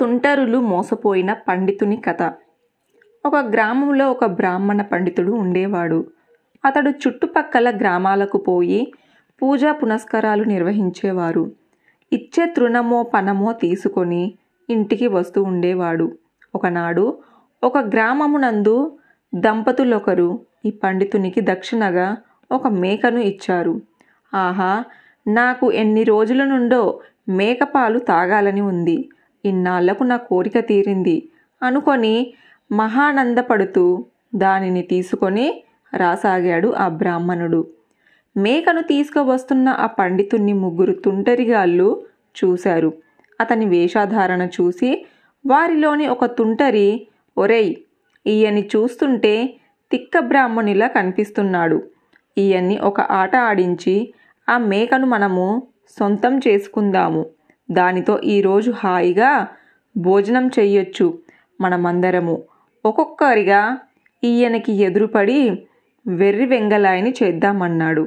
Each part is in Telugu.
తుంటరులు మోసపోయిన పండితుని కథ. ఒక గ్రామంలో ఒక బ్రాహ్మణ పండితుడు ఉండేవాడు. అతడు చుట్టుపక్కల గ్రామాలకు పోయి పూజా పునస్కారాలు నిర్వహించేవారు. ఇచ్చే తృణమో పనమో తీసుకొని ఇంటికి వస్తూ ఉండేవాడు. ఒకనాడు ఒక గ్రామమునందు దంపతులొకరు ఈ పండితునికి దక్షిణగా ఒక మేకను ఇచ్చారు. ఆహా నాకు ఎన్ని రోజుల నుండో మేకపాలు తాగాలని ఉంది. ఇన్నాళ్ళకు నా కోరిక తీరింది అనుకొని మహానందపడుతూ దానిని తీసుకొని రాసాగాడు ఆ బ్రాహ్మణుడు. మేకను తీసుకువస్తున్న ఆ పండితుణ్ణి ముగ్గురు తుంటరిగాళ్ళు చూశారు. అతని వేషధారణ చూసి వారిలోని ఒక తుంటరి ఒరేయ్ ఈయన్ని చూస్తుంటే తిక్క బ్రాహ్మణులా కనిపిస్తున్నాడు. ఈయన్ని ఒక ఆట ఆడించి ఆ మేకను మనము సొంతం చేసుకుందాము. దానితో ఈరోజు హాయిగా భోజనం చెయ్యొచ్చు మనమందరము. ఒక్కొక్కరిగా ఈయనకి ఎదురుపడి వెర్రి వెంగలాయని చేద్దామన్నాడు.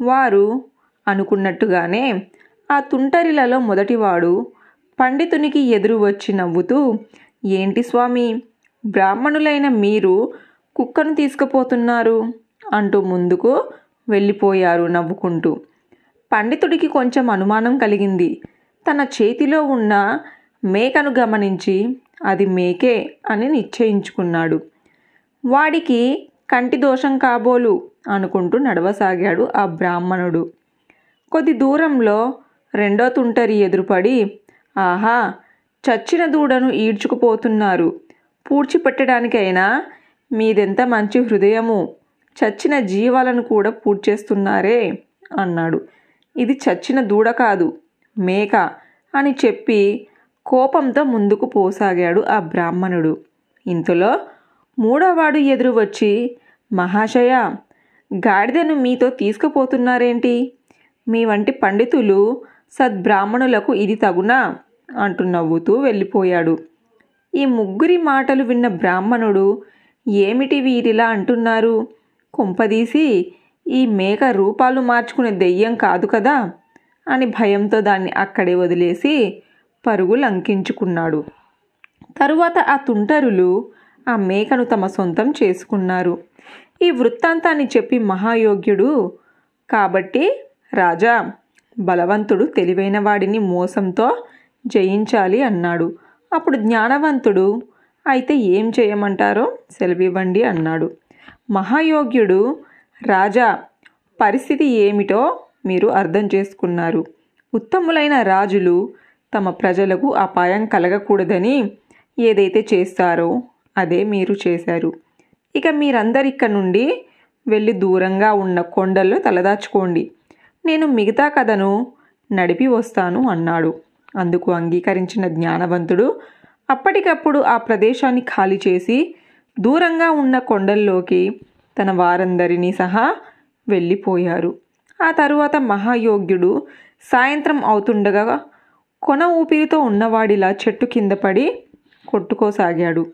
వారు అనుకున్నట్టుగానే ఆ తుంటరిలలో మొదటివాడు పండితునికి ఎదురు వచ్చి నవ్వుతూ ఏంటి స్వామి బ్రాహ్మణులైన మీరు కుక్కను తీసుకుపోతున్నారు? అంటూ ముందుకు వెళ్ళిపోయారు నవ్వుకుంటూ. పండితుడికి కొంచెం అనుమానం కలిగింది. తన చేతిలో ఉన్న మేకను గమనించి అది మేకే అని నిశ్చయించుకున్నాడు. వాడికి కంటి దోషం కాబోలు అనుకుంటూ నడవసాగాడు ఆ బ్రాహ్మణుడు. కొద్ది దూరంలో రెండో తుంటరి ఎదురుపడి ఆహా చచ్చిన దూడను ఈడ్చుకుపోతున్నారు. పూడ్చిపెట్టడానికైనా మీదెంత మంచి హృదయము? చచ్చిన జీవాలను కూడా పూడ్చేస్తున్నారే అన్నాడు. ఇది చచ్చిన దూడ కాదు. మేక అని చెప్పి కోపంతో ముందుకు పోసాగాడు ఆ బ్రాహ్మణుడు. ఇంతలో మూడోవాడు ఎదురు వచ్చి మహాశయ గాడిదను మీతో తీసుకుపోతున్నారేంటి? మీ వంటి పండితులు సద్బ్రాహ్మణులకు ఇది తగునా అంటూ నవ్వుతూ వెళ్ళిపోయాడు. ఈ ముగ్గురి మాటలు విన్న బ్రాహ్మణుడు ఏమిటి వీరిలా అంటున్నారు? కొంపదీసి ఈ మేక రూపాలు మార్చుకునే దెయ్యం కాదు కదా? అని భయంతో దాన్ని అక్కడే వదిలేసి పరుగు లంకించుకున్నాడు. తరువాత ఆ తుంటరులు ఆ మేకను తమ సొంతం చేసుకున్నారు. ఈ వృత్తాంతాన్ని చెప్పి మహాయోగ్యుడు కాబట్టి రాజా బలవంతుడు తెలివైన వాడిని మోసంతో జయించాలి అన్నాడు. అప్పుడు జ్ఞానవంతుడు అయితే ఏం చేయమంటారో సెలవివ్వండి అన్నాడు. మహాయోగ్యుడు రాజా పరిస్థితి ఏమిటో మీరు అర్థం చేసుకున్నారు. ఉత్తములైన రాజులు తమ ప్రజలకు అపాయం కలగకూడదని ఏదైతే చేస్తారో అదే మీరు చేశారు. ఇక మీరందరిక్క నుండి వెళ్ళి దూరంగా ఉన్న కొండల్లో తలదాచుకోండి. నేను మిగతా కథను నడిపి వస్తాను అన్నాడు. అందుకు అంగీకరించిన జ్ఞానవంతుడు అప్పటికప్పుడు ఆ ప్రదేశాన్ని ఖాళీ చేసి దూరంగా ఉన్న కొండల్లోకి తన వారందరినీ సహా వెళ్ళిపోయారు. ఆ తరువాత మహాయోగ్యుడు సాయంత్రం అవుతుండగా కొన ఊపిరితో ఉన్నవాడిలా చెట్టు కింద పడి కొట్టుకోసాగాడు.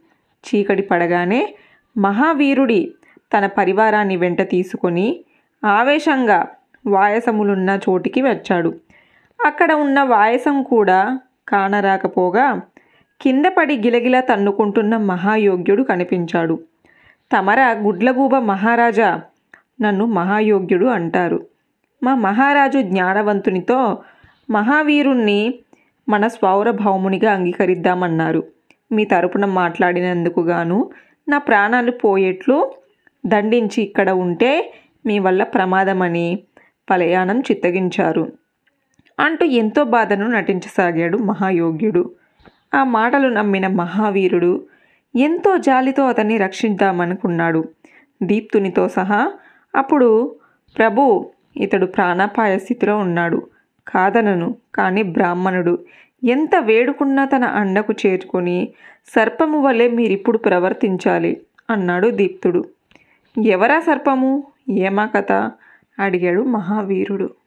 చీకటి పడగానే మహావీరుడి తన పరివారాన్ని వెంట తీసుకొని ఆవేశంగా వాయసములున్న చోటికి వచ్చాడు. అక్కడ ఉన్న వాయసం కూడా కానరాకపోగా కింద పడి గిలగిల తన్నుకుంటున్న మహాయోగ్యుడు కనిపించాడు. తమర గుడ్లగూబ మహారాజా నన్ను మహాయోగ్యుడు అంటారు. మా మహారాజు జ్ఞానవంతునితో మహావీరుణ్ణి మన స్వౌరభౌమునిగా అంగీకరిద్దామన్నారు. మీ తరపున మాట్లాడినందుకు గాను నా ప్రాణాలు పోయేట్లు దండించి ఇక్కడ ఉంటే మీ వల్ల ప్రమాదమని పలయానం చిత్తగించారు. అంటూ ఎంతో బాధను నటించసాగాడు మహాయోగ్యుడు. ఆ మాటలు నమ్మిన మహావీరుడు ఎంతో జాలితో అతన్ని రక్షిద్దామనుకున్నాడు దీప్తునితో సహా అప్పుడు ప్రభు ఇతడు ప్రాణాపాయ స్థితిలో ఉన్నాడు. కాదనను కానీ బ్రాహ్మణుడు. ఎంత వేడుకున్నా తన అండకు చేర్చుకొని సర్పము వలె మీరిప్పుడు ప్రవర్తించాలి అన్నాడు దీప్తుడు. ఎవరా సర్పము? ఏమా కథ? అడిగాడు మహావీరుడు.